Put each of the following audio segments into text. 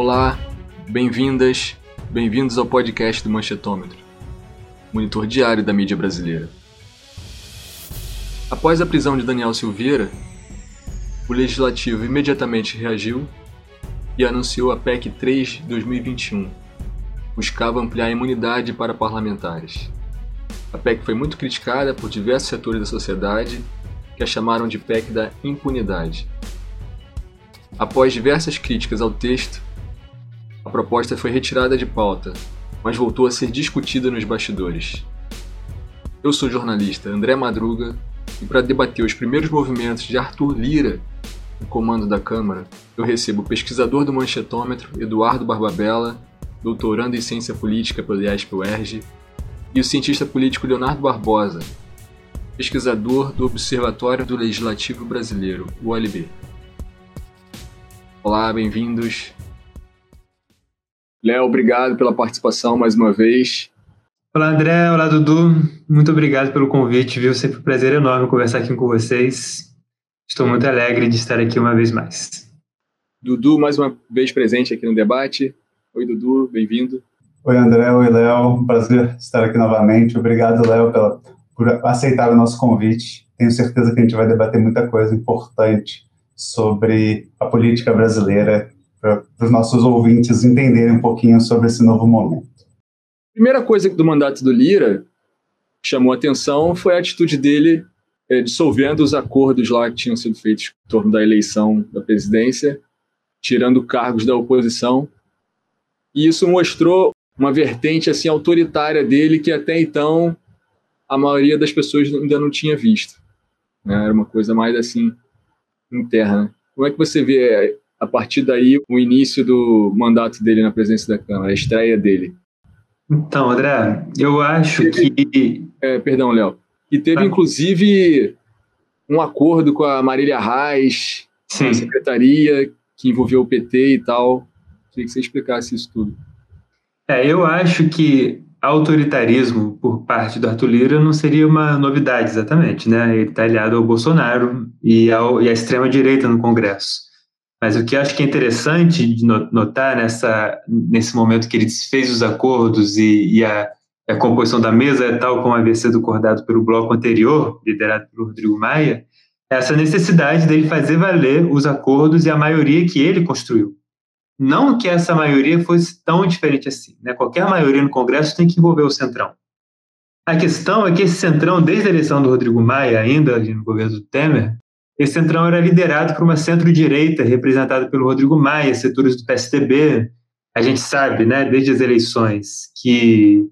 Olá, bem-vindas, bem-vindos ao podcast do Manchetômetro, monitor diário da mídia brasileira. Após a prisão de Daniel Silveira, o Legislativo imediatamente reagiu e anunciou a PEC 3 de 2021. Buscava ampliar a imunidade para parlamentares. A PEC foi muito criticada por diversos setores da sociedade que a chamaram de PEC da impunidade. Após diversas críticas ao texto, a proposta foi retirada de pauta, mas voltou a ser discutida nos bastidores. Eu sou jornalista André Madruga e para debater os primeiros movimentos de Arthur Lira no comando da Câmara, eu recebo o pesquisador do Manchetômetro Eduardo Barbabella, doutorando em Ciência Política pelo IESP-UERJ, e o cientista político Leonardo Barbosa, pesquisador do Observatório do Legislativo Brasileiro, o OLB. Olá, bem-vindos. Léo, obrigado pela participação mais uma vez. Olá, André. Olá, Dudu. Muito obrigado pelo convite, viu? Sempre um prazer enorme conversar aqui com vocês. Estou muito alegre de estar aqui uma vez mais. Dudu, mais uma vez presente aqui no debate. Oi, Dudu, bem-vindo. Oi, André. Oi, Léo. Prazer estar aqui novamente. Obrigado, Léo, pela, por aceitar o nosso convite. Tenho certeza que a gente vai debater muita coisa importante sobre a política brasileira para os nossos ouvintes entenderem um pouquinho sobre esse novo momento. A primeira coisa do mandato do Lira chamou atenção foi a atitude dele é, dissolvendo os acordos lá que tinham sido feitos em torno da eleição da presidência, tirando cargos da oposição. E isso mostrou uma vertente assim autoritária dele que até então a maioria das pessoas ainda não tinha visto. Né? Era uma coisa mais assim interna. Como é que você vê a partir daí, o início do mandato dele na presidência da Câmara, a estreia dele? Então, André, eu acho que. É, perdão, Léo. E teve, ah. inclusive, um acordo com a Marília Reis, Sim. a secretaria, que envolveu o PT e tal. Queria que você explicasse isso tudo. É, eu acho que autoritarismo por parte do Arthur Lira não seria uma novidade exatamente, né? Ele está aliado ao Bolsonaro e, ao, e à extrema-direita no Congresso. Mas o que eu acho que é interessante de notar nessa, nesse momento que ele desfez os acordos e, e a, a, composição da mesa é tal como havia sido acordado pelo bloco anterior, liderado pelo Rodrigo Maia, é essa necessidade dele fazer valer os acordos e a maioria que ele construiu. Não que essa maioria fosse tão diferente assim. Né? Qualquer maioria no Congresso tem que envolver o Centrão. A questão é que esse Centrão, desde a eleição do Rodrigo Maia, ainda no governo do Temer, esse centrão era liderado por uma centro-direita, representada pelo Rodrigo Maia, setores do PSDB. A gente sabe, né, desde as eleições, que,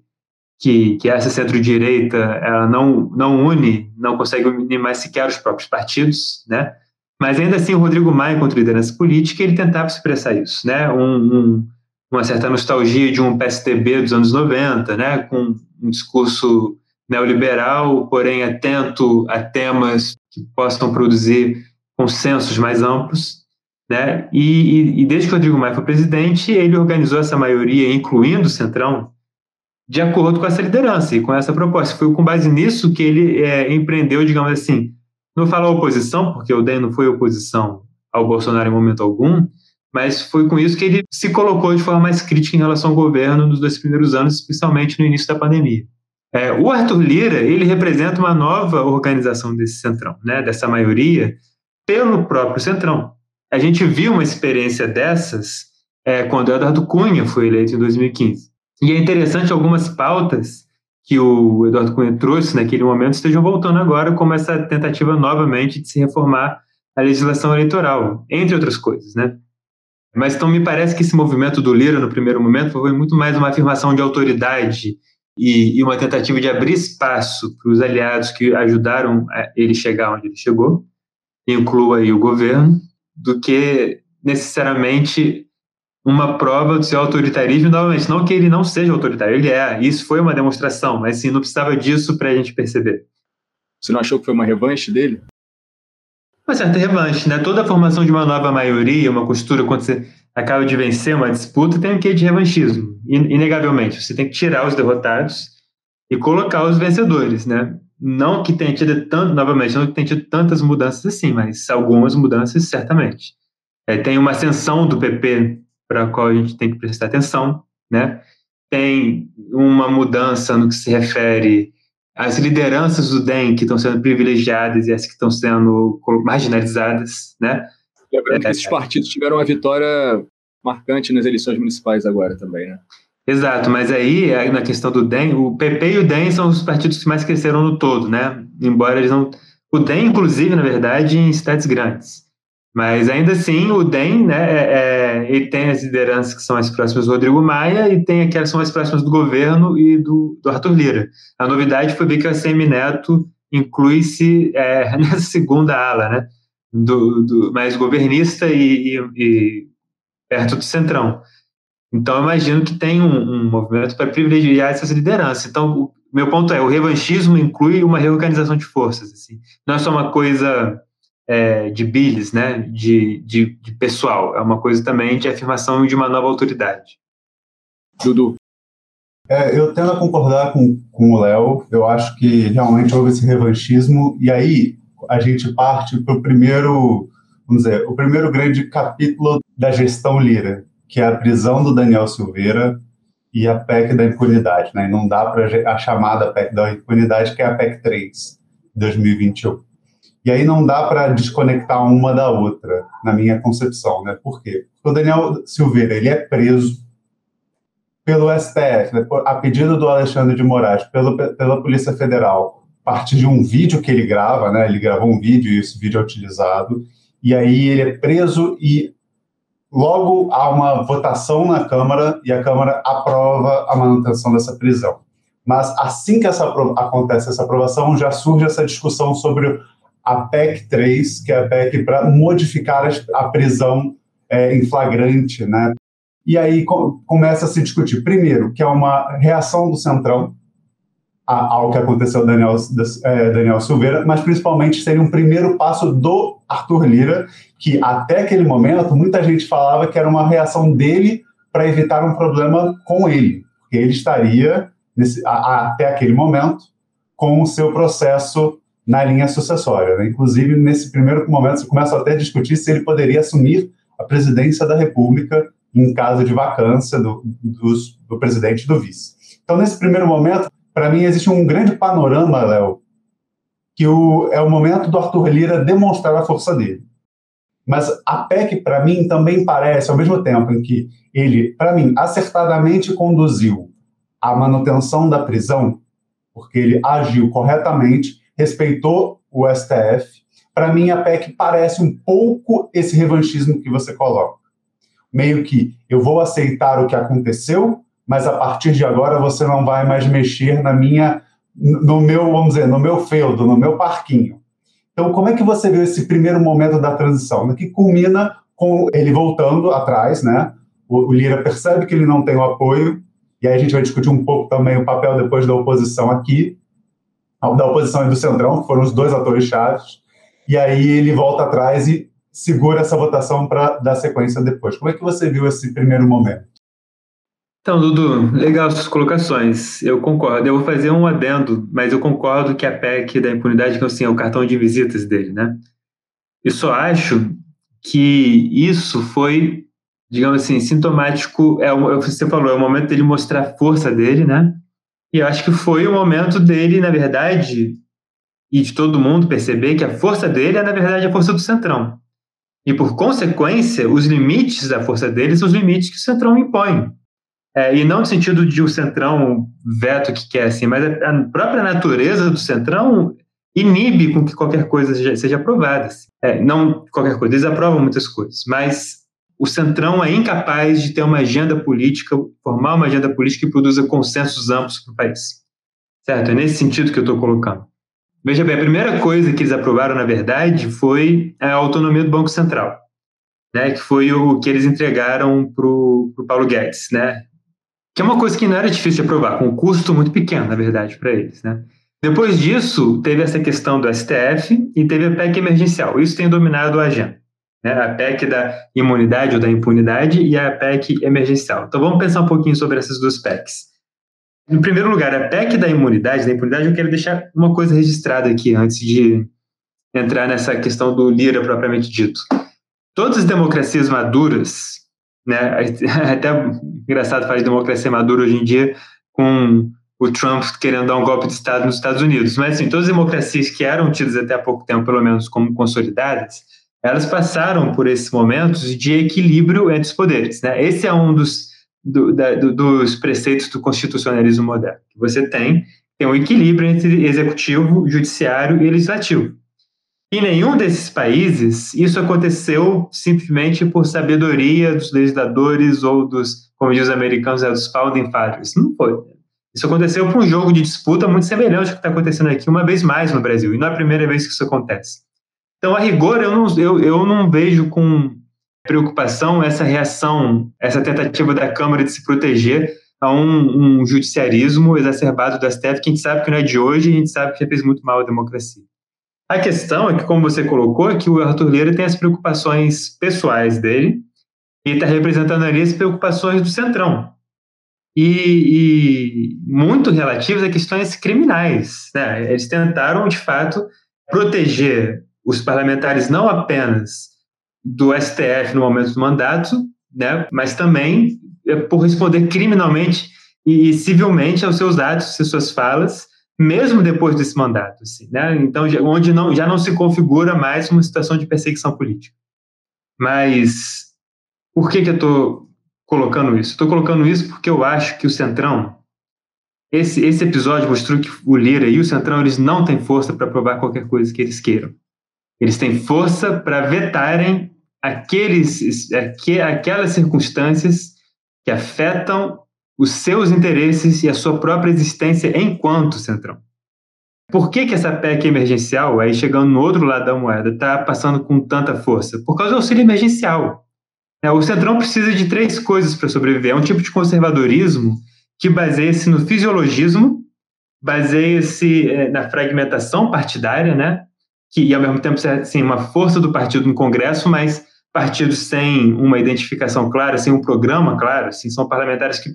que, que essa centro-direita ela não, não une, não consegue unir mais sequer os próprios partidos, né? Mas ainda assim, o Rodrigo Maia, enquanto liderança política, ele tentava expressar isso, né? Um, um, uma certa nostalgia de um PSDB dos anos 90, né? Com um discurso neoliberal, porém atento a temas que possam produzir consensos mais amplos. Né? E, e, e desde que Rodrigo Maia foi presidente, ele organizou essa maioria, incluindo o Centrão, de acordo com essa liderança e com essa proposta. Foi com base nisso que ele é, empreendeu, digamos assim, não falo oposição, porque o DEM não foi oposição ao Bolsonaro em momento algum, mas foi com isso que ele se colocou de forma mais crítica em relação ao governo nos dois primeiros anos, especialmente no início da pandemia. É, o Arthur Lira ele representa uma nova organização desse centrão, né, dessa maioria, pelo próprio centrão. A gente viu uma experiência dessas é, quando Eduardo Cunha foi eleito em 2015. E é interessante algumas pautas que o Eduardo Cunha trouxe naquele momento estejam voltando agora como essa tentativa novamente de se reformar a legislação eleitoral, entre outras coisas, né? Mas então me parece que esse movimento do Lira no primeiro momento foi muito mais uma afirmação de autoridade e, e uma tentativa de abrir espaço para os aliados que ajudaram ele chegar onde ele chegou, inclua aí o governo, do que necessariamente uma prova do seu autoritarismo, novamente, não que ele não seja autoritário, ele é, isso foi uma demonstração, mas sim, não precisava disso para a gente perceber. Você não achou que foi uma revanche dele? Uma certa revanche, né? Toda a formação de uma nova maioria, uma costura, quando você acaba de vencer uma disputa, tem um quê de revanchismo, inegavelmente. Você tem que tirar os derrotados e colocar os vencedores, né? Não que tenha tido tanto, novamente, não que tenha tido tantas mudanças assim, mas algumas mudanças certamente. É, tem uma ascensão do PP para a qual a gente tem que prestar atenção, né? Tem uma mudança no que se refere às lideranças do DEM que estão sendo privilegiadas e as que estão sendo marginalizadas, né? Lembrando que esses partidos tiveram uma vitória marcante nas eleições municipais agora também, né? Exato, mas aí, na questão do DEM, o PP e o DEM são os partidos que mais cresceram no todo, né? Embora eles não. O DEM, inclusive, na verdade, em cidades grandes. Mas ainda assim, o DEM, né, é, é, ele tem as lideranças que são mais próximas do Rodrigo Maia e tem aquelas que são mais próximas do governo e do, do Arthur Lira. A novidade foi ver que a ACM Neto inclui-se é, nessa segunda ala, né? Do, do mais governista e, e, e perto do centrão. Então, eu imagino que tem um, um movimento para privilegiar essas lideranças. Então, o meu ponto é, o revanchismo inclui uma reorganização de forças. Assim. Não é só uma coisa é, de bilis, né, de, de, de, pessoal, é uma coisa também de afirmação de uma nova autoridade. Dudu. É, eu tendo a concordar com, com o Léo, eu acho que realmente houve esse revanchismo, e aí a gente parte para o primeiro, vamos dizer, o primeiro grande capítulo da gestão Lira, que é a prisão do Daniel Silveira e a PEC da impunidade. Né? Não dá para a chamada PEC da impunidade, que é a PEC 3, 2021. E aí não dá para desconectar uma da outra, na minha concepção. Né? Por quê? Porque o Daniel Silveira ele é preso pelo STF, né? a pedido do Alexandre de Moraes, pelo, pela Polícia Federal, a partir de um vídeo que ele grava, né? ele gravou um vídeo e esse vídeo é utilizado, e aí ele é preso e Logo, há uma votação na Câmara e a Câmara aprova a manutenção dessa prisão. Mas assim que essa, acontece essa aprovação, já surge essa discussão sobre a PEC 3, que é a PEC para modificar a prisão é, em flagrante, né? E aí começa a se discutir, primeiro, que é uma reação do Centrão, ao que aconteceu Daniel, é, Daniel Silveira, mas principalmente seria um primeiro passo do Arthur Lira, que até aquele momento muita gente falava que era uma reação dele para evitar um problema com ele, porque ele estaria, nesse, a, até aquele momento, com o seu processo na linha sucessória. Né? Inclusive, nesse primeiro momento, você começa até a discutir se ele poderia assumir a presidência da República em caso de vacância do, do, do presidente e do vice. Então, nesse primeiro momento, para mim existe um grande panorama, Léo, que o, é o momento do Arthur Lira demonstrar a força dele. Mas a PEC, para mim, também parece, ao mesmo tempo em que ele, para mim, acertadamente conduziu a manutenção da prisão, porque ele agiu corretamente, respeitou o STF, para mim a PEC parece um pouco esse revanchismo que você coloca. Meio que eu vou aceitar o que aconteceu, mas a partir de agora você não vai mais mexer na minha, no meu, vamos dizer, no meu feudo, no meu parquinho. Então, como é que você viu esse primeiro momento da transição, que culmina com ele voltando atrás, né? O, Lira percebe que ele não tem o apoio, e aí a gente vai discutir um pouco também o papel depois da oposição aqui, da oposição e do Centrão, que foram os dois atores chaves, e aí ele volta atrás e segura essa votação para dar sequência depois. Como é que você viu esse primeiro momento? Então, Dudu, legal suas colocações. Eu concordo. Eu vou fazer um adendo, mas eu concordo que a PEC da impunidade, que assim, é o cartão de visitas dele, né? Eu só acho que isso foi, digamos assim, sintomático. É, o você falou, é o momento dele mostrar a força dele, né? E eu acho que foi o momento dele, na verdade, e de todo mundo perceber que a força dele é, na verdade, a força do Centrão. E, por consequência, os limites da força dele são os limites que o Centrão impõe. É, e não no sentido de o Centrão veto que quer, assim, mas a própria natureza do Centrão inibe com que qualquer coisa seja, seja aprovada. Assim. É, não qualquer coisa, eles aprovam muitas coisas, mas o Centrão é incapaz de ter uma agenda política, formar uma agenda política que produza consensos amplos para o país. Certo? É nesse sentido que eu estou colocando. Veja bem, a primeira coisa que eles aprovaram, na verdade, foi a autonomia do Banco Central, né, que foi o que eles entregaram para o Paulo Guedes, né, que é uma coisa que não era difícil de aprovar, com um custo muito pequeno, na verdade, para eles. Né? Depois disso, teve essa questão do STF e teve a PEC emergencial. Isso tem dominado a agenda. Né? A PEC da imunidade ou da impunidade e a PEC emergencial. Então vamos pensar um pouquinho sobre essas duas PECs. Em primeiro lugar, a PEC da imunidade, da impunidade, eu quero deixar uma coisa registrada aqui antes de entrar nessa questão do Lira propriamente dito. Todas as democracias maduras né? Até engraçado falar de democracia madura hoje em dia com o Trump querendo dar um golpe de Estado nos Estados Unidos. Mas, assim, todas as democracias que eram tidas até há pouco tempo, pelo menos, como consolidadas, elas passaram por esses momentos de equilíbrio entre os poderes. Né? Esse é um dos, do, da, do, dos preceitos do constitucionalismo moderno. Você tem, tem um equilíbrio entre executivo, judiciário e legislativo. Em nenhum desses países isso aconteceu simplesmente por sabedoria dos legisladores ou dos, como diz os americanos, é, dos founding fathers. Não foi. Isso aconteceu por um jogo de disputa muito semelhante ao que está acontecendo aqui uma vez mais no Brasil, e não é a primeira vez que isso acontece. Então, a rigor, eu não, eu, eu não vejo com preocupação essa reação, essa tentativa da Câmara de se proteger a um, um judiciarismo exacerbado do STF, que a gente sabe que não é de hoje a gente sabe que já fez muito mal à democracia. A questão é que, como você colocou, é que o Arthur Lira tem as preocupações pessoais dele e está representando ali as preocupações do Centrão. E, e muito relativas a questões criminais. Né? Eles tentaram, de fato, proteger os parlamentares não apenas do STF no momento do mandato, né, mas também é, por responder criminalmente e civilmente aos seus atos e suas falas, mesmo depois desse mandato. Assim, né? Então, onde não, já não se configura mais uma situação de perseguição política. Mas por que, que eu estou colocando isso? Estou colocando isso porque eu acho que o Centrão, esse, esse episódio mostrou que o Lira e o Centrão eles não têm força para provar qualquer coisa que eles queiram. Eles têm força para vetarem aqueles, aquelas circunstâncias que afetam os seus interesses e a sua própria existência enquanto centrão. Por que, que essa PEC emergencial, aí chegando no outro lado da moeda, está passando com tanta força? Por causa do auxílio emergencial. É, o centrão precisa de três coisas para sobreviver. É um tipo de conservadorismo que baseia-se no fisiologismo, baseia-se é, na fragmentação partidária, né? que e ao mesmo tempo assim, uma força do partido no Congresso, mas partidos sem uma identificação clara, sem um programa claro, assim, são parlamentares que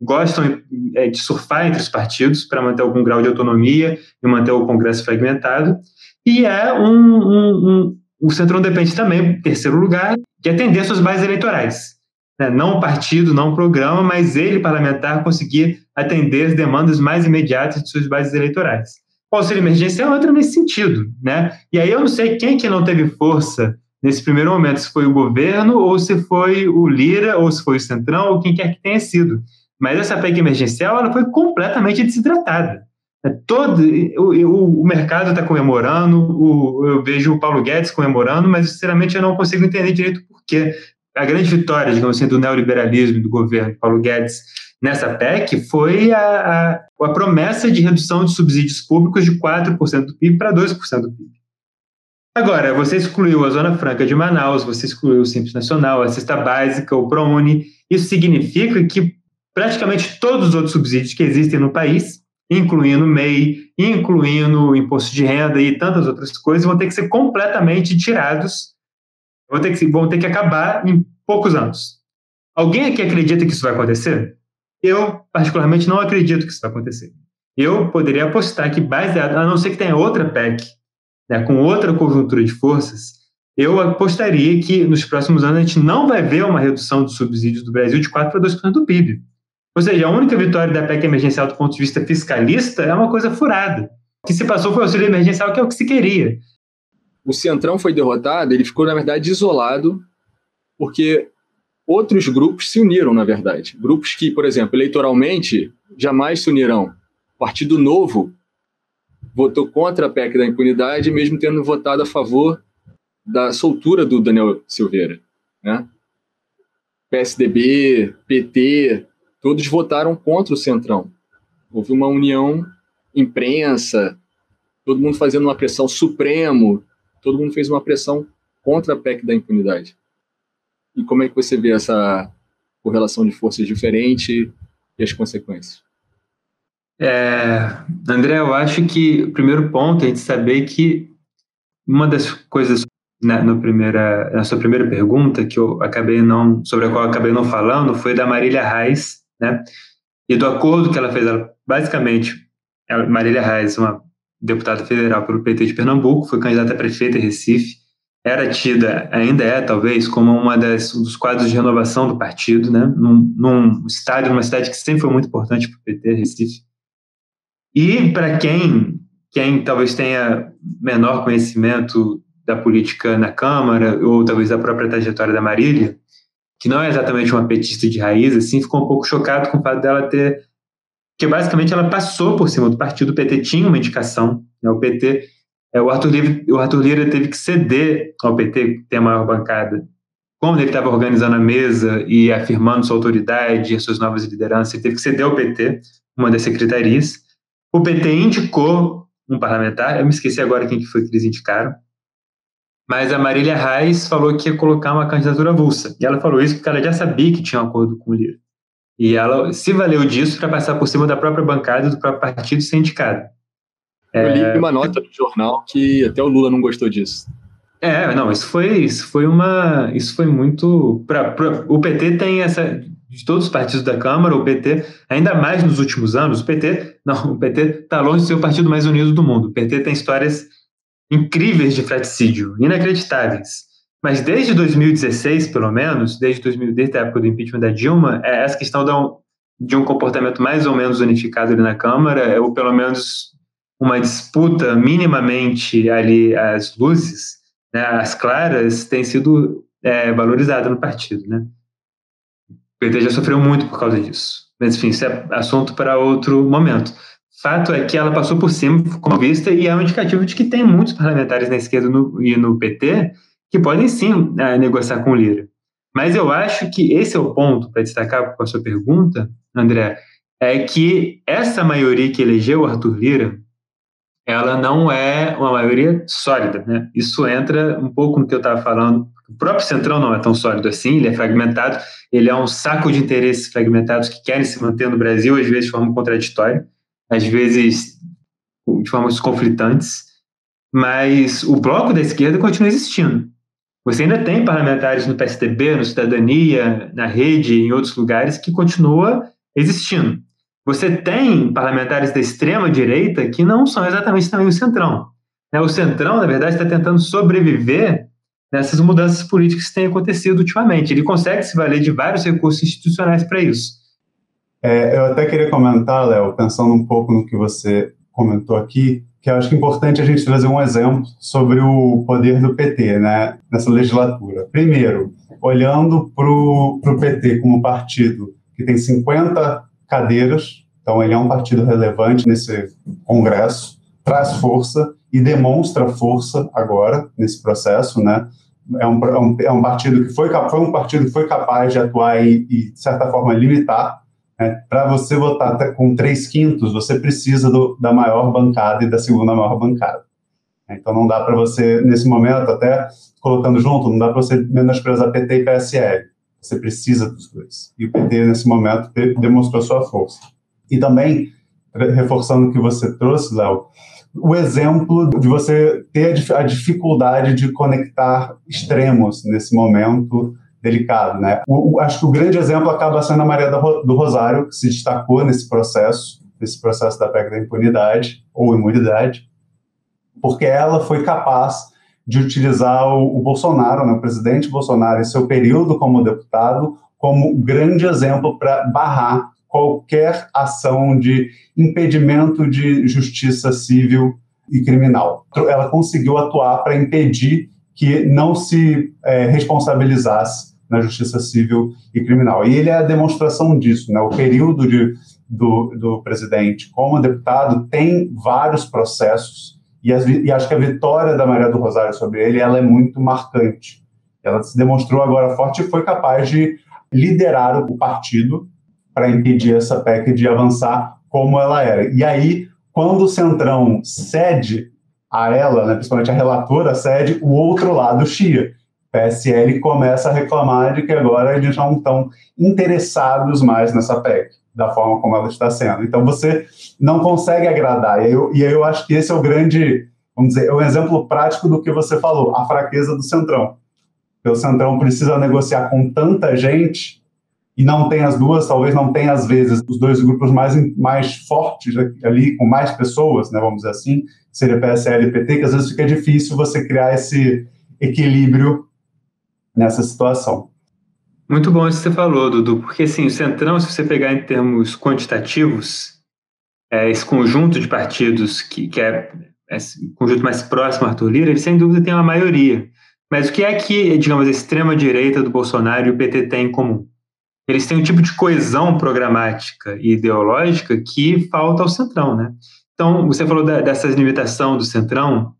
gostam é, de surfar entre os partidos para manter algum grau de autonomia e manter o Congresso fragmentado. E é um, um, um o Centrão depende também, terceiro lugar, de atender suas bases eleitorais. Né? Não o partido, não programa, mas ele, parlamentar, conseguir atender as demandas mais imediatas de suas bases eleitorais. O auxílio emergencial entra nesse sentido. Né? E aí eu não sei quem que não teve força nesse primeiro momento, se foi o governo, ou se foi o Lira, ou se foi o Centrão, ou quem quer que tenha sido. Mas essa PEC emergencial ela foi completamente desidratada. É todo, o, o mercado está comemorando, o, eu vejo o Paulo Guedes comemorando, mas sinceramente eu não consigo entender direito por quê. A grande vitória, digamos assim, do neoliberalismo do governo Paulo Guedes nessa PEC foi a, a, a promessa de redução de subsídios públicos de 4% do PIB para 2% do PIB. Agora, você excluiu a Zona Franca de Manaus, você excluiu o Simples Nacional, a cesta básica, o ProUni. Isso significa que praticamente todos os outros subsídios que existem no país, incluindo o MEI, incluindo imposto de renda e tantas outras coisas, vão ter que ser completamente tirados, vão ter que, vão ter que acabar em poucos anos. Alguém aqui acredita que isso vai acontecer? Eu, particularmente, não acredito que isso vai acontecer. Eu poderia apostar que, baseado, a não ser que tenha outra PEC, né, com outra conjuntura de forças, eu apostaria que nos próximos anos a gente não vai ver uma redução dos subsídios do Brasil de 4 para 2% do PIB. Ou seja, a única vitória da PEC emergencial do ponto de vista fiscalista é uma coisa furada. O que se passou foi o auxílio emergencial, que é o que se queria. O Centrão foi derrotado, ele ficou, na verdade, isolado, porque outros grupos se uniram, na verdade. Grupos que, por exemplo, eleitoralmente, jamais se unirão. O Partido Novo votou contra a PEC da impunidade, mesmo tendo votado a favor da soltura do Daniel Silveira. Né? PSDB, PT, todos votaram contra o Centrão. Houve uma união imprensa, todo mundo fazendo uma pressão supremo, todo mundo fez uma pressão contra a PEC da impunidade. E como é que você vê essa correlação de forças diferente e as consequências? É, André, eu acho que o primeiro ponto é a gente saber que uma das coisas na, no primeira, na sua primeira pergunta que eu acabei não sobre a qual eu acabei não falando foi da Marília Reis né? E do acordo que ela fez, ela, basicamente, ela, Marília Reis, uma deputada federal pelo PT de Pernambuco, foi candidata a prefeita em Recife, era tida, ainda é talvez, como uma das um dos quadros de renovação do partido, né? Num, num estádio, numa cidade que sempre foi muito importante para o PT, Recife. E para quem quem talvez tenha menor conhecimento da política na Câmara ou talvez da própria trajetória da Marília, que não é exatamente uma petista de raiz, assim, ficou um pouco chocado com o fato dela ter que basicamente ela passou por cima do partido, o PT tinha uma indicação, né? o PT é, o, Arthur Lira, o Arthur Lira teve que ceder ao PT ter a maior bancada. Como ele estava organizando a mesa e afirmando sua autoridade e suas novas lideranças, ele teve que ceder ao PT uma das secretarias. O PT indicou um parlamentar, eu me esqueci agora quem que foi que eles indicaram, mas a Marília Reis falou que ia colocar uma candidatura avulsa. E ela falou isso porque ela já sabia que tinha um acordo com o Lira. E ela se valeu disso para passar por cima da própria bancada do próprio partido ser indicado. Eu li é. uma nota no jornal que até o Lula não gostou disso. É, não, isso foi, isso foi uma, isso foi muito, pra, pra, o PT tem essa, de todos os partidos da Câmara, o PT, ainda mais nos últimos anos, o PT, não, o PT está longe de ser o partido mais unido do mundo, o PT tem histórias incríveis de fratricídio, inacreditáveis, mas desde 2016, pelo menos, desde, 2000, desde a época do impeachment da Dilma, é essa questão de um, de um comportamento mais ou menos unificado ali na Câmara, ou pelo menos uma disputa minimamente ali às luzes, né, às claras, tem sido é, valorizada no partido, né? O PT já sofreu muito por causa disso. Mas, enfim, isso é assunto para outro momento. Fato é que ela passou por cima, como vista, e é um indicativo de que tem muitos parlamentares na esquerda no, e no PT que podem sim é, negociar com o Lira. Mas eu acho que esse é o ponto, para destacar com a sua pergunta, André, é que essa maioria que elegeu Arthur Lira ela não é uma maioria sólida. Né? Isso entra um pouco no que eu estava falando. O próprio Centrão não é tão sólido assim, ele é fragmentado, ele é um saco de interesses fragmentados que querem se manter no Brasil, às vezes de forma contraditória, às vezes de formas conflitantes, mas o bloco da esquerda continua existindo. Você ainda tem parlamentares no PSDB, no Cidadania, na Rede, em outros lugares, que continua existindo. Você tem parlamentares da extrema-direita que não são exatamente também o centrão. Né? O centrão, na verdade, está tentando sobreviver nessas mudanças políticas que têm acontecido ultimamente. Ele consegue se valer de vários recursos institucionais para isso. É, eu até queria comentar, Léo, pensando um pouco no que você comentou aqui, que eu acho que é importante a gente trazer um exemplo sobre o poder do PT né, nessa legislatura. Primeiro, olhando para o PT como partido que tem 50 cadeiras, então ele é um partido relevante nesse Congresso, traz força e demonstra força agora nesse processo, né? É um, é um, é partido que foi, foi um partido que foi capaz de atuar e, e de certa forma, limitar. Né? Para você votar com três quintos, você precisa do, da maior bancada e da segunda maior bancada. Então não dá para você, nesse momento, até colocando junto, não dá para você menosprezar PT e PSL. Você precisa dos dois. E o PT, nesse momento, demonstrou sua força. E também, reforçando o que você trouxe, Léo, o exemplo de você ter a dificuldade de conectar extremos nesse momento delicado, né? O, o, acho que o grande exemplo acaba sendo a Maria do Rosário, que se destacou nesse processo, nesse processo da PEC da impunidade ou imunidade, porque ela foi capaz de utilizar o, o Bolsonaro, né, o presidente Bolsonaro, em seu período como deputado, como grande exemplo para barrar qualquer ação de impedimento de justiça civil e criminal. Ela conseguiu atuar para impedir que não se é, responsabilizasse na justiça civil e criminal. E ele é a demonstração disso. Né? O período de, do, do presidente como deputado tem vários processos e, as, e, acho que a vitória da Maria do Rosário sobre ele ela é muito marcante. Ela se demonstrou agora forte e foi capaz de liderar o partido para impedir essa PEC de avançar como ela era. E aí, quando o Centrão cede a ela, né, principalmente a relatora cede, o outro lado chia. PSL começa a reclamar de que agora eles não estão interessados mais nessa PEC da forma como ela está sendo. Então você não consegue agradar. E eu, e eu acho que esse é o grande, vamos dizer, é um exemplo prático do que você falou, a fraqueza do Centrão. o Centrão precisa negociar com tanta gente e não tem as duas, talvez não tenha às vezes os dois grupos mais, mais fortes ali, com mais pessoas, né, vamos dizer assim, seria PSL e PT, que às vezes fica difícil você criar esse, equilíbrio nessa situação. Muito bom isso que você falou, Dudu, porque assim, o Centrão, se você pegar em termos quantitativos, é, esse conjunto de partidos que, que é esse conjunto mais próximo a Arthur Lira, ele sem dúvida tem uma maioria. Mas o que é que, digamos, a extrema-direita do Bolsonaro e o PT têm em comum? Eles têm um tipo de coesão programática e ideológica que falta ao Centrão, né? Então, você falou da, dessa limitação do Centrão,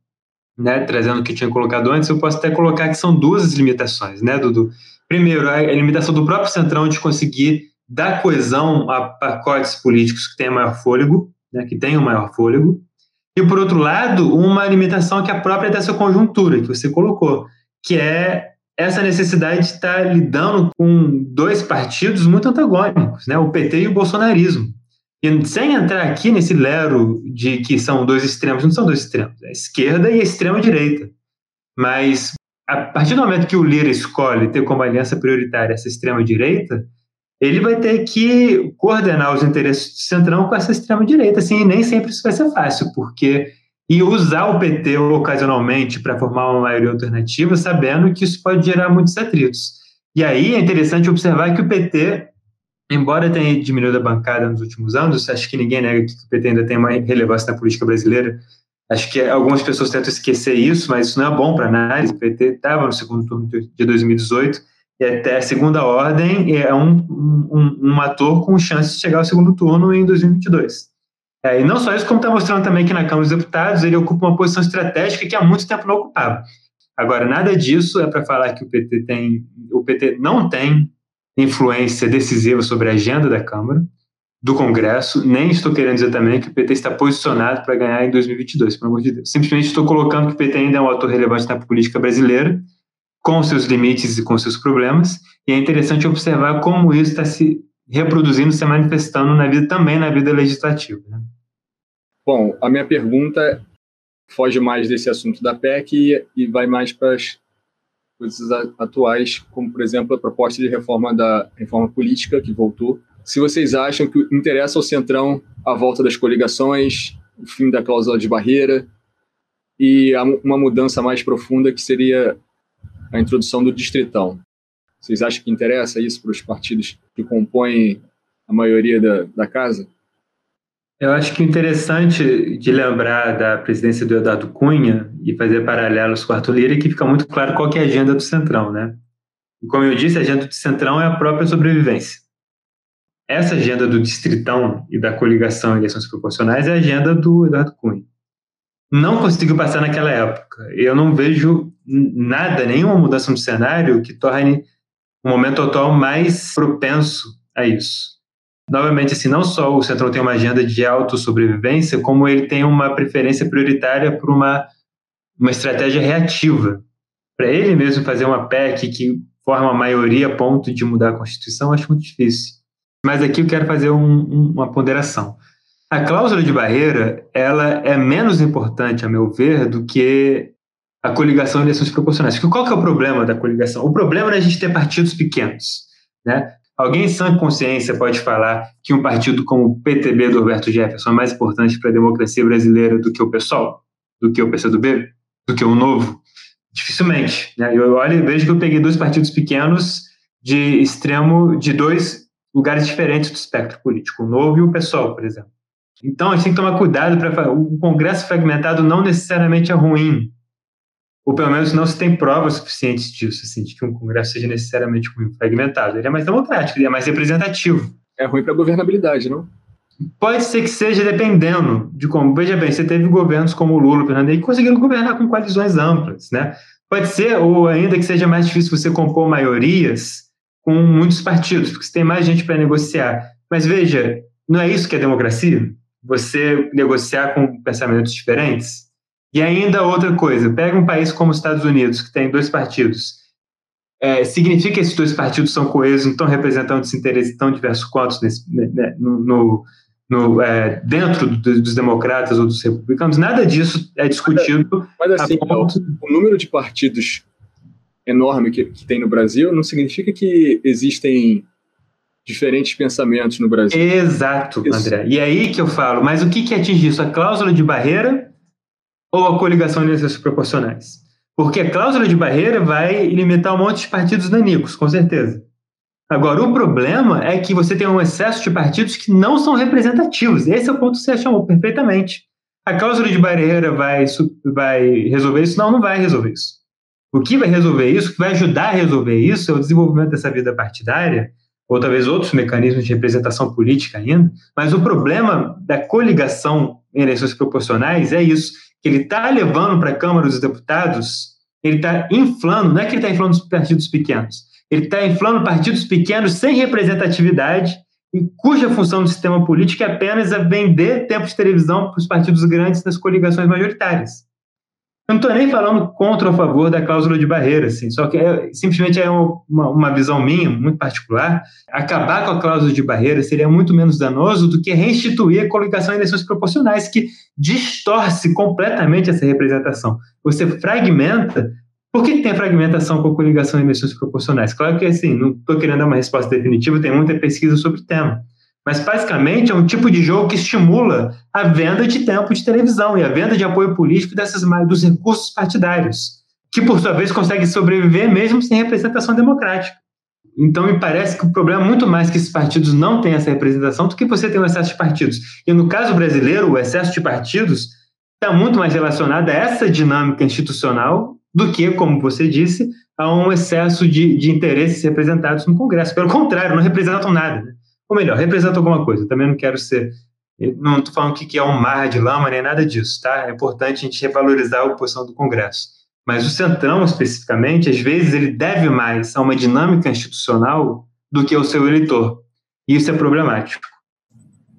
né, trazendo o que tinha colocado antes, eu posso até colocar que são duas limitações, né, Dudu? Primeiro, a limitação do próprio Centrão de conseguir dar coesão a pacotes políticos que tenham maior fôlego, né, que tenham maior fôlego, e, por outro lado, uma limitação que é própria dessa conjuntura que você colocou, que é essa necessidade de estar lidando com dois partidos muito antagônicos, né, o PT e o bolsonarismo. E sem entrar aqui nesse lero de que são dois extremos, não são dois extremos, é a esquerda e a extrema-direita. Mas a partir do momento que o Lira escolhe ter como aliança prioritária essa extrema-direita, ele vai ter que coordenar os interesses do Centrão com essa extrema-direita, assim, e nem sempre isso vai ser fácil, porque e usar o PT ocasionalmente para formar uma maioria alternativa, sabendo que isso pode gerar muitos atritos. E aí é interessante observar que o PT, embora tenha diminuído a bancada nos últimos anos, acho que ninguém nega que o PT ainda tem uma relevância na política brasileira. Acho que algumas pessoas tentam esquecer isso, mas isso não é bom para análise. O PT estava no segundo turno de 2018 e até a segunda ordem é um, um, um ator com chance de chegar ao segundo turno em 2022. É, e não só isso, como está mostrando também que na Câmara dos Deputados ele ocupa uma posição estratégica que há muito tempo não ocupava. Agora, nada disso é para falar que o PT tem, o PT não tem influência decisiva sobre a agenda da Câmara, do Congresso, nem estou querendo dizer também que o PT está posicionado para ganhar em 2022, pelo amor de Deus. Simplesmente estou colocando que o PT ainda é um ator relevante na política brasileira, com seus limites e com seus problemas, e é interessante observar como isso está se reproduzindo, se manifestando na vida também na vida legislativa. Né? Bom, a minha pergunta foge mais desse assunto da PEC e, e vai mais para as coisas atuais, como por exemplo a proposta de reforma da reforma política que voltou. Se vocês acham que interessa ao Centrão a volta das coligações, o fim da cláusula de barreira e uma mudança mais profunda que seria a introdução do distritão. Vocês acham que interessa isso para os partidos que compõem a maioria da, da casa? Eu acho que interessante de lembrar da presidência do Eduardo Cunha e fazer paralelos com o Arthur Lira é que fica muito claro qual é a agenda do Centrão, né? E como eu disse, a agenda do Centrão é a própria sobrevivência. Essa agenda do distritão e da coligação em eleições proporcionais é a agenda do Eduardo Cunha. Não conseguiu passar naquela época. Eu não vejo nada, nenhuma mudança no cenário que torne o momento atual mais propenso a isso. Novamente, assim, não só o Centrão tem uma agenda de autossobrevivência, como ele tem uma preferência prioritária por uma, uma estratégia reativa. Para ele mesmo fazer uma PEC que forma a maioria a ponto de mudar a Constituição, acho muito difícil. Mas aqui eu quero fazer um, um, uma ponderação. A cláusula de barreira ela é menos importante, a meu ver, do que a coligação de eleições proporcionais. Porque qual que é o problema da coligação? O problema é a gente ter partidos pequenos. Né? Alguém sã consciência pode falar que um partido como o PTB do Roberto Jefferson é mais importante para a democracia brasileira do que o PSOL? Do que o PCdoB? Do que o Novo? Dificilmente. Né? Eu olho e vejo que eu peguei dois partidos pequenos de extremo, de dois lugares diferentes do espectro político, o Novo e o PSOL, por exemplo. Então, a gente tem que tomar cuidado para o Congresso fragmentado não necessariamente é ruim, ou pelo menos não se tem provas suficientes disso, assim, de que um Congresso seja necessariamente ruim, fragmentado. Ele é mais democrático, ele é mais representativo. É ruim para a governabilidade, não? Pode ser que seja dependendo de como. Veja bem, você teve governos como o Lula, o Fernando que conseguiram governar com coalizões amplas, né? Pode ser, ou ainda que seja mais difícil você compor maiorias com muitos partidos, porque você tem mais gente para negociar. Mas veja, não é isso que é democracia? Você negociar com pensamentos diferentes? E ainda outra coisa, pega um país como os Estados Unidos, que tem dois partidos. É, significa que esses dois partidos são coesos, não estão representando esse interesse tão diverso quanto nesse, né, né, no, no, no é, dentro do, dos democratas ou dos republicanos? Nada disso é discutido. Mas, mas assim, ponto... o número de partidos enorme que, que tem no Brasil não significa que existem diferentes pensamentos no Brasil. Exato, isso. André. E é aí que eu falo, mas o que, que atinge isso? A cláusula de barreira ou a coligação de eleições proporcionais. Porque a cláusula de barreira vai limitar um monte de partidos nanicos, com certeza. Agora, o problema é que você tem um excesso de partidos que não são representativos. Esse é o ponto que você chamou perfeitamente. A cláusula de barreira vai, vai resolver isso? Não, não vai resolver isso. O que vai resolver isso, o que vai ajudar a resolver isso, é o desenvolvimento dessa vida partidária, ou talvez outros mecanismos de representação política ainda. Mas o problema da coligação em eleições proporcionais é isso que ele está levando para a Câmara dos Deputados, ele está inflando, não é que ele está inflando os partidos pequenos, ele está inflando partidos pequenos sem representatividade e cuja função do sistema político é apenas a vender tempo de televisão para os partidos grandes nas coligações majoritárias. Eu não estou nem falando contra ou a favor da cláusula de barreira, assim, só que é, simplesmente é uma, uma visão minha, muito particular. Acabar com a cláusula de barreira seria muito menos danoso do que reinstituir a coligação em eleições proporcionais, que distorce completamente essa representação. Você fragmenta. Por que tem fragmentação com a coligação em eleições proporcionais? Claro que, assim, não estou querendo dar uma resposta definitiva, tem muita pesquisa sobre o tema. Mas basicamente é um tipo de jogo que estimula a venda de tempo de televisão e a venda de apoio político dessas, dos recursos partidários, que por sua vez consegue sobreviver mesmo sem representação democrática. Então me parece que o problema é muito mais que esses partidos não têm essa representação do que você tem o excesso de partidos. E no caso brasileiro, o excesso de partidos está muito mais relacionado a essa dinâmica institucional do que, como você disse, a um excesso de, de interesses representados no Congresso. Pelo contrário, não representam nada. Né? ou melhor, representa alguma coisa. Também não quero ser. Não estou falando que é um mar de lama nem nada disso, tá? É importante a gente revalorizar a posição do Congresso. Mas o Centrão, especificamente, às vezes ele deve mais a uma dinâmica institucional do que ao seu eleitor. E isso é problemático.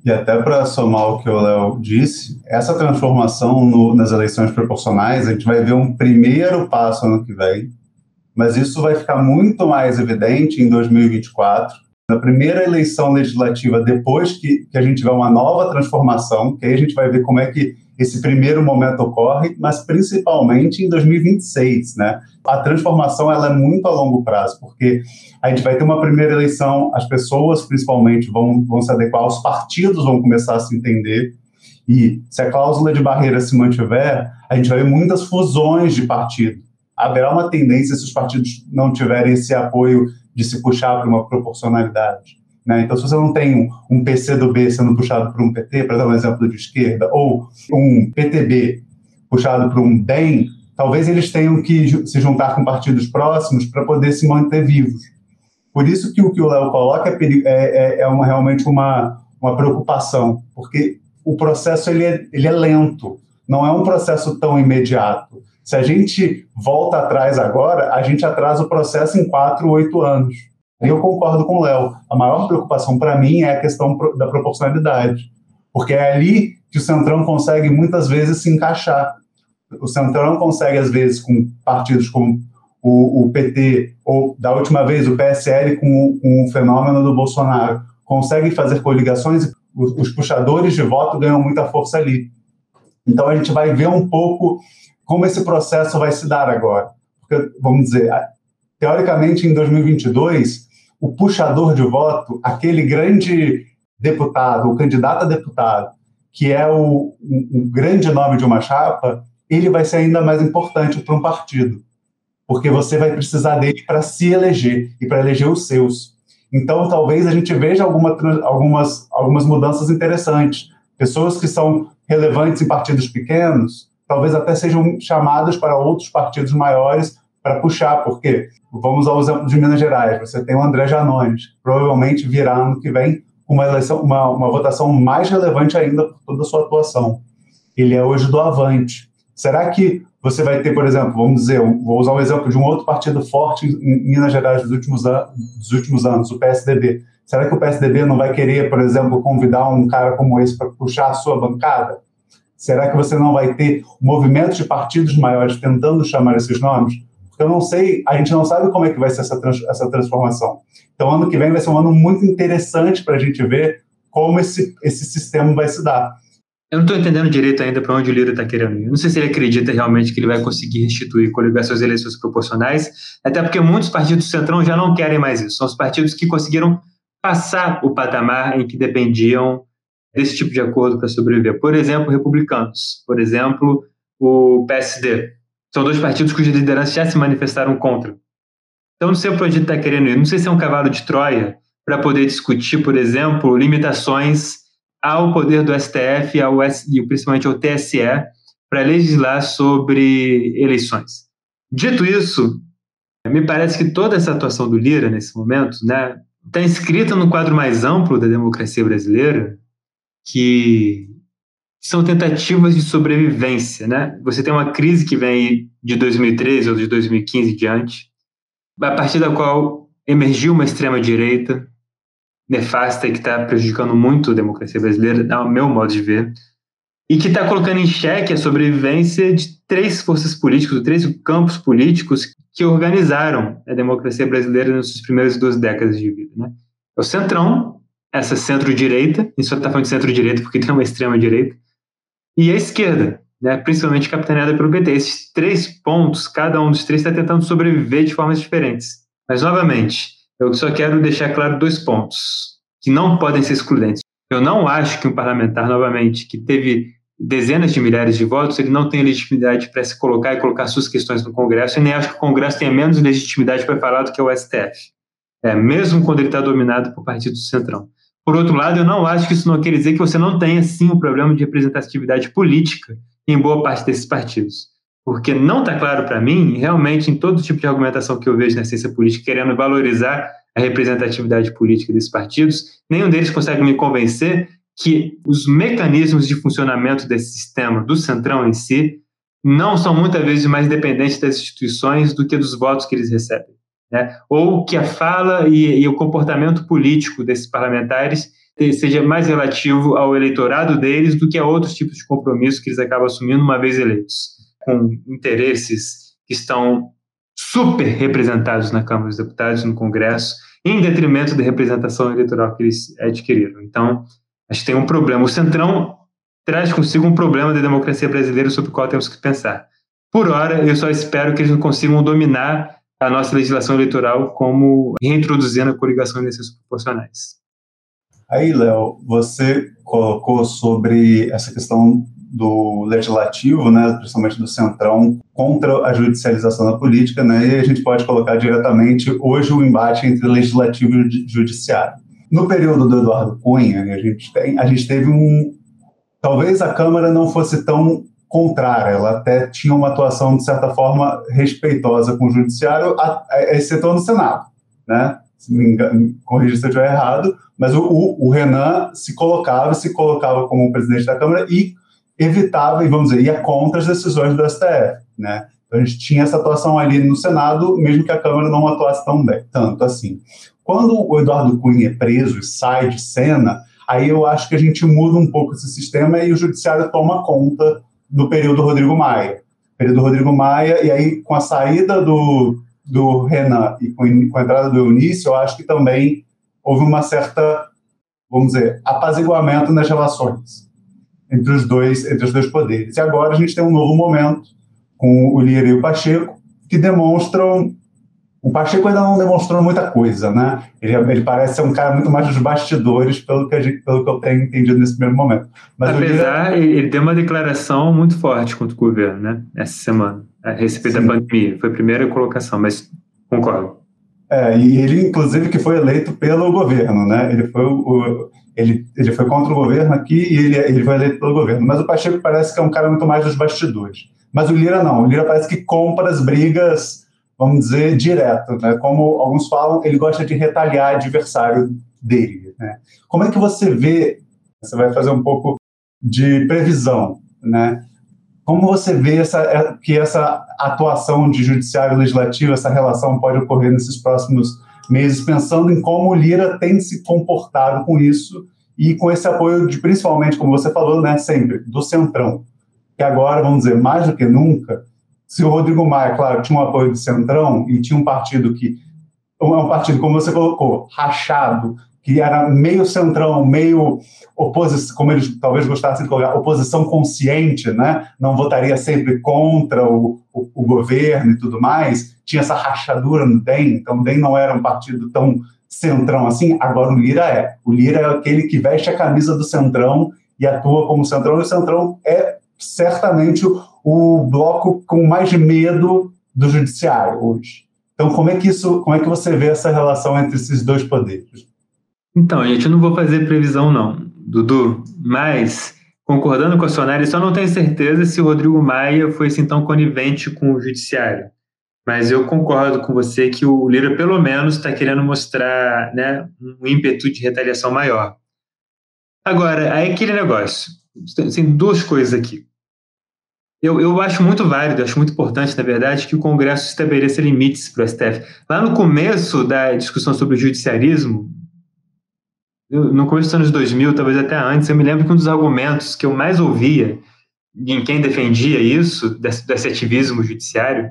E até para somar o que o Léo disse, essa transformação no, nas eleições proporcionais, a gente vai ver um primeiro passo ano que vem, mas isso vai ficar muito mais evidente em 2024, na primeira eleição legislativa, depois que, que a gente tiver uma nova transformação, que aí a gente vai ver como é que esse primeiro momento ocorre, mas principalmente em 2026, né? A transformação ela é muito a longo prazo, porque a gente vai ter uma primeira eleição, as pessoas principalmente vão, vão se adequar, os partidos vão começar a se entender, e se a cláusula de barreira se mantiver, a gente vai ver muitas fusões de partido. Haverá uma tendência, se os partidos não tiverem esse apoio de se puxar para uma proporcionalidade. Né? Então, se você não tem um, um PC do B sendo puxado por um PT, para dar um exemplo de esquerda, ou um PTB puxado por um DEM, talvez eles tenham que se juntar com partidos próximos para poder se manter vivos. Por isso que o que o Léo coloca é, é, é, é uma, realmente uma, uma preocupação, porque o processo ele é, ele é lento, não é um processo tão imediato. Se a gente volta atrás agora, a gente atrasa o processo em quatro, oito anos. Eu concordo com o Léo. A maior preocupação para mim é a questão da proporcionalidade, porque é ali que o Centrão consegue muitas vezes se encaixar. O Centrão consegue, às vezes, com partidos como o, o PT, ou da última vez o PSL com, com o fenômeno do Bolsonaro, consegue fazer coligações e os, os puxadores de voto ganham muita força ali. Então a gente vai ver um pouco como esse processo vai se dar agora. Porque, vamos dizer, teoricamente, em 2022, o puxador de voto, aquele grande deputado, o candidato a deputado, que é o, o grande nome de uma chapa, ele vai ser ainda mais importante para um partido, porque você vai precisar dele para se eleger e para eleger os seus. Então, talvez a gente veja alguma, algumas, algumas mudanças interessantes. Pessoas que são relevantes em partidos pequenos, talvez até sejam chamadas para outros partidos maiores para puxar, porque vamos ao exemplo de Minas Gerais, você tem o André Janones, provavelmente virá ano que vem uma eleição, uma, uma votação mais relevante ainda por toda a sua atuação. Ele é hoje do Avante. Será que você vai ter, por exemplo, vamos dizer, vou usar um exemplo de um outro partido forte em Minas Gerais dos últimos, dos últimos anos, o PSDB. Será que o PSDB não vai querer, por exemplo, convidar um cara como esse para puxar a sua bancada? Será que você não vai ter movimentos de partidos maiores tentando chamar esses nomes? Eu não sei, a gente não sabe como é que vai ser essa, trans, essa transformação. Então, ano que vem vai ser um ano muito interessante para a gente ver como esse, esse sistema vai se dar. Eu não estou entendendo direito ainda para onde o Lira está querendo ir. Eu não sei se ele acredita realmente que ele vai conseguir restituir coligações e eleições proporcionais, até porque muitos partidos do Centrão já não querem mais isso. São os partidos que conseguiram passar o patamar em que dependiam desse tipo de acordo para sobreviver. Por exemplo, republicanos. Por exemplo, o PSD. São dois partidos cujas lideranças já se manifestaram contra. Então, não sei o projeto está querendo ir. Não sei se é um cavalo de Troia para poder discutir, por exemplo, limitações ao poder do STF ao e principalmente ao TSE para legislar sobre eleições. Dito isso, me parece que toda essa atuação do Lira nesse momento né, está inscrita no quadro mais amplo da democracia brasileira, que são tentativas de sobrevivência. Né? Você tem uma crise que vem de 2013 ou de 2015 diante, a partir da qual emergiu uma extrema-direita nefasta que está prejudicando muito a democracia brasileira, ao meu modo de ver, e que está colocando em xeque a sobrevivência de três forças políticas, três campos políticos que organizaram a democracia brasileira nas suas primeiras duas décadas de vida. Né? É o Centrão, essa centro-direita, gente só está falando de centro-direita porque tem uma extrema-direita, e a esquerda, né, principalmente capitaneada pelo PT. Esses três pontos, cada um dos três está tentando sobreviver de formas diferentes. Mas, novamente, eu só quero deixar claro dois pontos que não podem ser excludentes. Eu não acho que um parlamentar, novamente, que teve dezenas de milhares de votos, ele não tem legitimidade para se colocar e colocar suas questões no Congresso, e nem acho que o Congresso tenha menos legitimidade para falar do que o STF, é, mesmo quando ele está dominado por partido do Centrão. Por outro lado, eu não acho que isso não quer dizer que você não tenha, sim, um problema de representatividade política em boa parte desses partidos. Porque não está claro para mim, realmente, em todo tipo de argumentação que eu vejo na ciência política, querendo valorizar a representatividade política desses partidos, nenhum deles consegue me convencer que os mecanismos de funcionamento desse sistema, do centrão em si, não são muitas vezes mais dependentes das instituições do que dos votos que eles recebem. Né? Ou que a fala e, e o comportamento político desses parlamentares seja mais relativo ao eleitorado deles do que a outros tipos de compromissos que eles acabam assumindo uma vez eleitos, com interesses que estão super representados na Câmara dos Deputados, no Congresso, em detrimento da representação eleitoral que eles adquiriram. Então, acho que tem um problema. O Centrão traz consigo um problema da democracia brasileira sobre o qual temos que pensar. Por hora, eu só espero que eles não consigam dominar a nossa legislação eleitoral como reintroduzindo a coligação de eleições proporcionais. Aí, Léo, você colocou sobre essa questão do legislativo, né, principalmente do centrão, contra a judicialização da política, né, e a gente pode colocar diretamente hoje o embate entre legislativo e judiciário. No período do Eduardo Cunha, a gente, tem, a gente teve um. Talvez a Câmara não fosse tão contrária, ela até tinha uma atuação, de certa forma, respeitosa com o Judiciário, exceto no Senado. Né? Se me engano, corrija se eu estiver errado, mas o, o, o, Renan se colocava, se colocava como presidente da Câmara e evitava, e vamos dizer, ia contra as decisões do STF. Né? Então a gente tinha essa atuação ali no Senado, mesmo que a Câmara não atuasse tão bem, tanto assim. Quando o Eduardo Cunha é preso e sai de cena, aí eu acho que a gente muda um pouco esse sistema e o Judiciário toma conta do período Rodrigo Maia. Período Rodrigo Maia, e aí com a saída do, do Renan e com, com a entrada do Eunício, eu acho que também houve uma certa, vamos dizer, apaziguamento nas relações entre os dois, entre os dois poderes. E agora a gente tem um novo momento com o Lira e o Pacheco, que demonstram o Pacheco ainda não demonstrou muita coisa, né? Ele, ele parece ser um cara muito mais dos bastidores, pelo que, gente, pelo que eu tenho entendido nesse primeiro momento. Mas Apesar, ele... ele deu uma declaração muito forte contra o governo, né? Essa semana, a respeito Sim. da pandemia. Foi a primeira colocação, mas concordo. É, e ele, inclusive, que foi eleito pelo governo, né? Ele foi, o, ele, ele foi contra o governo aqui e ele, ele foi eleito pelo governo. Mas o Pacheco parece que é um cara muito mais dos bastidores. Mas o Lira não. O Lira parece que compra as brigas vamos dizer, direto. Né? Como alguns falam, ele gosta de retaliar adversário dele. Né? Como é que você vê, você vai fazer um pouco de previsão, né? Como você vê essa, é, que essa atuação de judiciário legislativo, essa relação pode ocorrer nesses próximos meses, pensando em como o Lira tem se comportado com isso e com esse apoio de, principalmente, como você falou, né, sempre, do Centrão, que agora, vamos dizer, mais do que nunca, se o Rodrigo Maia, claro, tinha um apoio do Centrão e tinha um partido que é um partido, como você colocou, rachado, que era meio centrão, meio oposição, como eles talvez gostassem de colocar, oposição consciente, né? não votaria sempre contra o, o, o, governo e tudo mais, tinha essa rachadura no DEM, então o DEM não era um partido tão centrão assim, agora o Lira é. O Lira é aquele que veste a camisa do centrão e atua como centrão, e o centrão é certamente o, o bloco com mais medo do judiciário hoje. Então, como é que isso, como é que você vê essa relação entre esses dois poderes? Então, gente, eu não vou fazer previsão não, Dudu, mas concordando com a Sonari, só não tenho certeza se o Rodrigo Maia foi assim tão conivente com o judiciário. Mas eu concordo com você que o Lira, pelo menos, está querendo mostrar né, um ímpeto de retaliação maior. Agora, aí aquele negócio. Tem duas coisas aqui. Eu, eu acho muito válido, acho muito importante, na verdade, que o Congresso estabeleça limites para o STF. Lá no começo da discussão sobre o judiciarismo, no começo dos anos 2000, talvez até antes, eu me lembro que um dos argumentos que eu mais ouvia em quem defendia isso, desse, desse ativismo judiciário,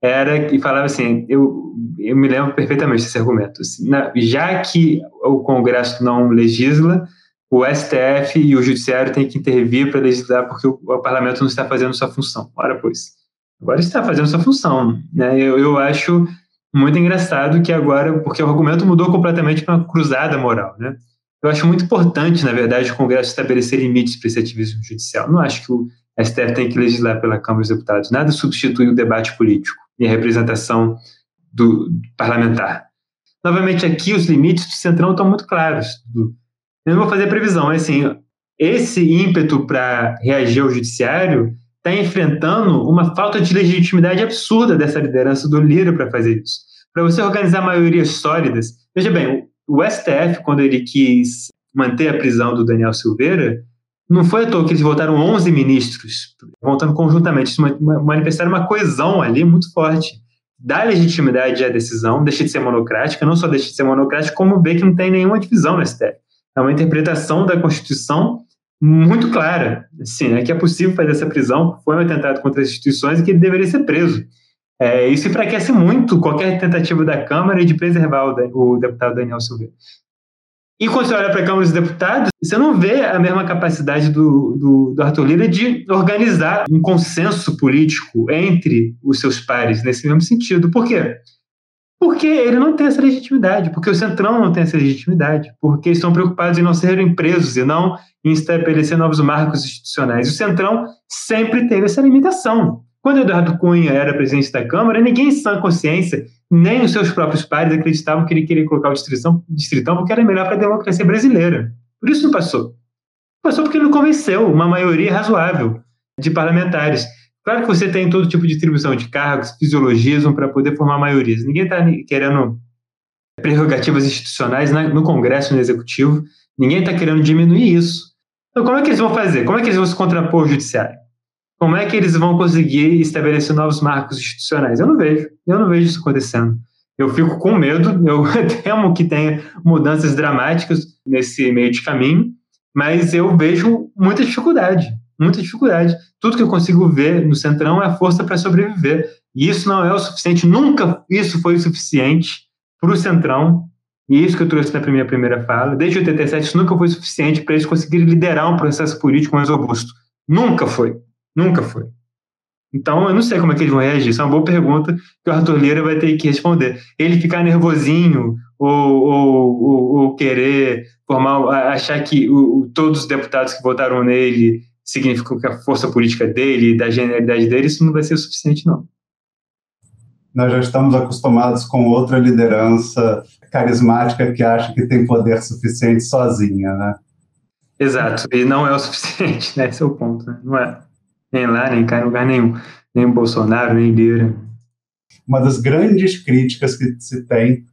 era que falava assim, eu, eu me lembro perfeitamente desse argumento, assim, na, já que o Congresso não legisla, o STF e o Judiciário têm que intervir para legislar porque o, Parlamento não está fazendo sua função. Ora, pois, agora está fazendo sua função. Né? Eu, eu acho muito engraçado que agora, porque o argumento mudou completamente para uma cruzada moral, né? Eu acho muito importante, na verdade, o Congresso estabelecer limites para esse ativismo judicial. Não acho que o STF tem que legislar pela Câmara dos Deputados. Nada substitui o debate político e a representação do, parlamentar. Novamente, aqui os limites do Centrão estão muito claros. Eu não vou fazer previsão, mas assim, esse ímpeto para reagir ao judiciário está enfrentando uma falta de legitimidade absurda dessa liderança do Lira para fazer isso. Para você organizar maiorias sólidas. Veja bem, o STF, quando ele quis manter a prisão do Daniel Silveira, não foi à toa que eles votaram 11 ministros, votando conjuntamente. Isso manifestaram uma coesão ali muito forte. Dá legitimidade à decisão, deixa de ser monocrática, não só deixa de ser monocrática, como vê que não tem nenhuma divisão no STF. É uma interpretação da Constituição muito clara. Sim, é que é possível fazer essa prisão, foi um atentado contra as instituições e que ele deveria ser preso. É, isso enfraquece muito qualquer tentativa da Câmara de preservar o, o deputado Daniel Silveira. E quando você olha para a Câmara dos Deputados, você não vê a mesma capacidade do, do, do, Arthur Lira de organizar um consenso político entre os seus pares nesse mesmo sentido. Por quê? Porque ele não tem essa legitimidade, porque o Centrão não tem essa legitimidade, porque estão preocupados em não serem presos e não em estabelecer novos marcos institucionais. O Centrão sempre teve essa limitação. Quando Eduardo Cunha era presidente da Câmara, ninguém em sã consciência, nem os seus próprios pares acreditavam que ele queria colocar o distritão, distritão porque era melhor para a democracia brasileira. Por isso não passou. Passou porque não convenceu uma maioria razoável de parlamentares. Claro que você tem todo tipo de distribuição de cargos, fisiologismo para poder formar maiorias. Ninguém está querendo prerrogativas institucionais no Congresso, no Executivo. Ninguém está querendo diminuir isso. Então, como é que eles vão fazer? Como é que eles vão se contrapor ao Judiciário? Como é que eles vão conseguir estabelecer novos marcos institucionais? Eu não vejo. Eu não vejo isso acontecendo. Eu fico com medo, eu temo que tenha mudanças dramáticas nesse meio de caminho, mas eu vejo muita dificuldade, muita dificuldade. Tudo que eu consigo ver no Centrão é a força para sobreviver. E isso não é o suficiente, nunca isso foi o suficiente para o Centrão, e isso que eu trouxe na minha primeira fala, desde 87, isso nunca foi suficiente para eles conseguirem liderar um processo político mais robusto. Nunca foi. Nunca foi. Então, eu não sei como é que eles vão reagir. Isso é uma boa pergunta que o Arthur Lira vai ter que responder. Ele ficar nervosinho ou, ou, ou, ou querer formar, achar que o, todos os deputados que votaram nele significam que a força política dele, da genialidade dele, isso não vai ser o suficiente, não. Nós já estamos acostumados com outra liderança carismática que acha que tem poder suficiente sozinha, né? Exato, e não é o suficiente, né? Esse é o ponto, né? Não é nem lá, nem cá, em lugar nenhum. Nem Bolsonaro, nem Lira. Uma das grandes críticas que se tem,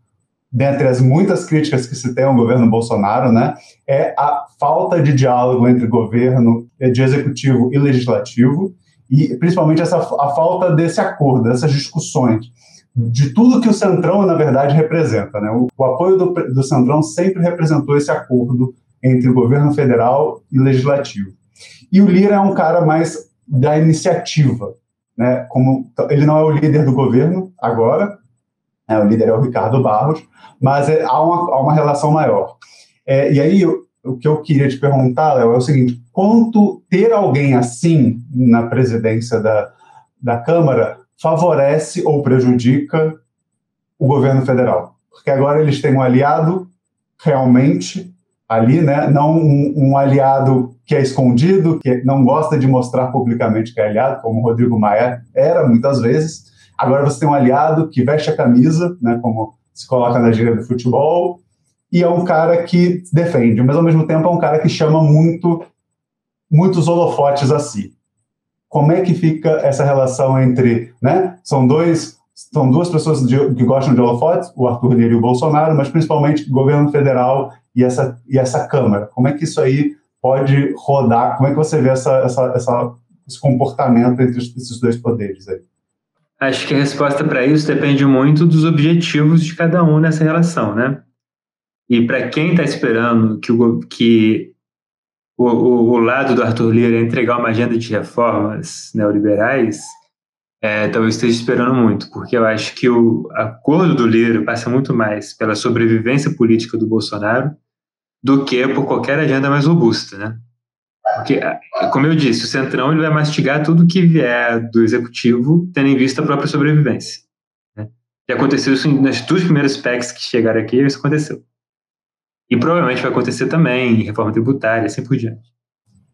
dentre as muitas críticas que se tem ao governo Bolsonaro, né, é a falta de diálogo entre governo, de executivo e legislativo, e principalmente essa, a falta desse acordo, dessas discussões, de tudo que o Centrão, na verdade, representa. Né? O, o apoio do, do Centrão sempre representou esse acordo entre o governo federal e legislativo. E o Lira é um cara mais da iniciativa. Né? Como ele não é o líder do governo agora, né? o líder é o Ricardo Barros, mas é, há, uma, há uma relação maior. É, e aí, o que eu queria te perguntar, Léo, é o seguinte: quanto ter alguém assim na presidência da, da Câmara favorece ou prejudica o governo federal? Porque agora eles têm um aliado realmente ali, né? Não um, um, aliado que é escondido, que não gosta de mostrar publicamente que é aliado, como o Rodrigo Maia era muitas vezes. Agora você tem um aliado que veste a camisa, né? Como se coloca na gíria do futebol, e é um cara que defende, mas ao mesmo tempo é um cara que chama muito muitos holofotes a si. Como é que fica essa relação entre, né? São dois são duas pessoas de, que gostam de holofotes, o Arthur Lira e o Bolsonaro, mas principalmente o governo federal e essa, e essa Câmara. Como é que isso aí pode rodar? Como é que você vê essa, essa, essa esse comportamento entre esses dois poderes aí? Acho que a resposta para isso depende muito dos objetivos de cada um nessa relação, né? E para quem está esperando que, o, que o, o, o, lado do Arthur Lira entregar uma agenda de reformas neoliberais, é, talvez esteja esperando muito, porque eu acho que o acordo do Lira passa muito mais pela sobrevivência política do Bolsonaro do que por qualquer agenda mais robusta, né? Porque, como eu disse, o Centrão ele vai mastigar tudo que vier do Executivo, tendo em vista a própria sobrevivência. Né? Já aconteceu isso nas duas primeiras PECs que chegaram aqui, isso aconteceu. E provavelmente vai acontecer também em reforma tributária, assim por diante.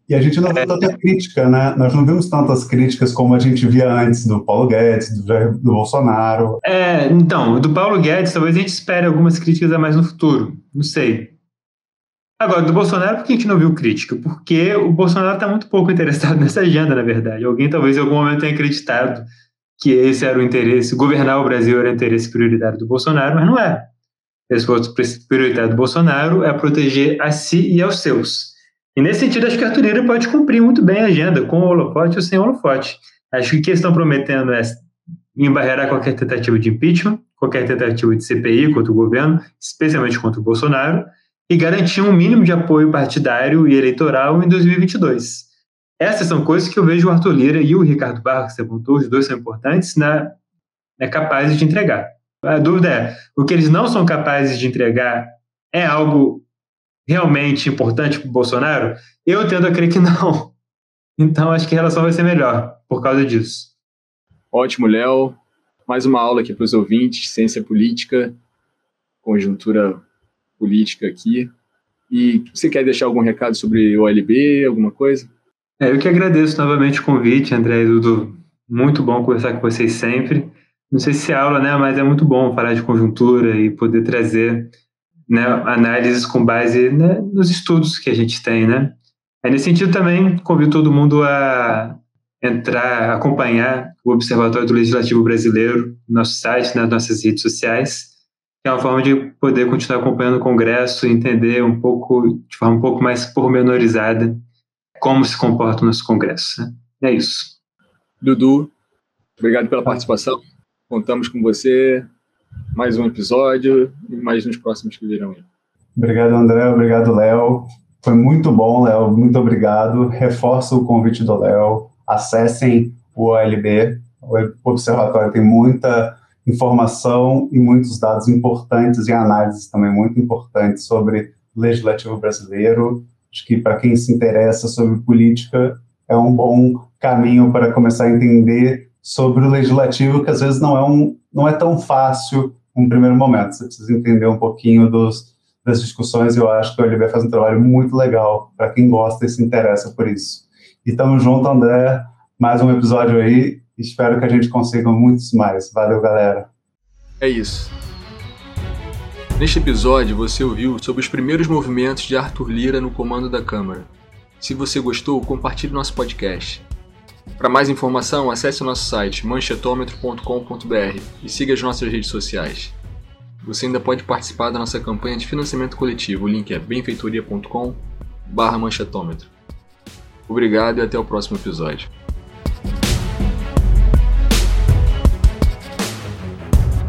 E a gente não viu tanta crítica, né? Nós não vimos tantas críticas como a gente via antes do Paulo Guedes, do, do Bolsonaro. É, então, do Paulo Guedes, talvez a gente espere algumas críticas a mais no futuro. Não sei. Agora, do Bolsonaro, por que a gente não viu crítica? Porque o Bolsonaro está muito pouco interessado nessa agenda, na verdade. Alguém talvez em algum momento tenha acreditado que esse era o interesse, governar o Brasil era o interesse prioritário do Bolsonaro, mas não é. Esse interesse prioritário do Bolsonaro é proteger a si e aos seus. E nesse sentido, acho que a Arthur pode cumprir muito bem a agenda, com o holofote ou sem holofote. Acho que o que eles estão prometendo é embarrear qualquer tentativa de impeachment, qualquer tentativa de CPI contra o governo, especialmente contra o Bolsonaro, e garantir um mínimo de apoio partidário e eleitoral em 2022. Essas são coisas que eu vejo o Arthur Lira e o Ricardo Barros, que você apontou, os dois são importantes, na, é capazes de entregar. A dúvida é, o que eles não são capazes de entregar é algo realmente importante para o Bolsonaro? Eu tendo a crer que não. Então, acho que a relação vai ser melhor por causa disso. Ótimo, Léo. Mais uma aula aqui para os ouvintes, ciência política, conjuntura política aqui. E você quer deixar algum recado sobre o OLB, alguma coisa? É, eu que agradeço novamente o convite, André e Dudu. Muito bom conversar com vocês sempre. Não sei se é aula, né, mas é muito bom falar de conjuntura e poder trazer né, análises com base né, nos estudos que a gente tem, né? Aí, nesse sentido, também convido todo mundo a entrar, acompanhar o Observatório do Legislativo Brasileiro no nosso site, nas nossas redes sociais, que é uma forma de poder continuar acompanhando o Congresso e entender um pouco, de forma um pouco mais pormenorizada, como se comporta o nosso Congresso. Né? É isso. Dudu, obrigado pela participação. Contamos com você mais um episódio e mais nos próximos que virão. Obrigado, André. Obrigado, Léo. Foi muito bom, Léo. Muito obrigado. Reforço o convite do Léo. Acessem o OLB. O Observatório tem muita informação e muitos dados importantes e análises também muito importantes sobre o legislativo brasileiro. Acho que para quem se interessa sobre política é um bom caminho para começar a entender sobre o legislativo, que às vezes não é, um, não é tão fácil um primeiro momento. Você precisa entender um pouquinho dos, das discussões e eu acho que o LB faz um trabalho muito legal para quem gosta e se interessa por isso. E tamo junto, André. Mais um episódio aí. Espero que a gente consiga muitos mais. Valeu, galera. É isso. Neste episódio, você ouviu sobre os primeiros movimentos de Arthur Lira no comando da Câmara. Se você gostou, compartilhe nosso podcast. Para mais informação, acesse o nosso site manchetômetro.com.br e siga as nossas redes sociais. Você ainda pode participar da nossa campanha de financiamento coletivo. O link é benfeitoria.com/manchetômetro. Obrigado e até o próximo episódio.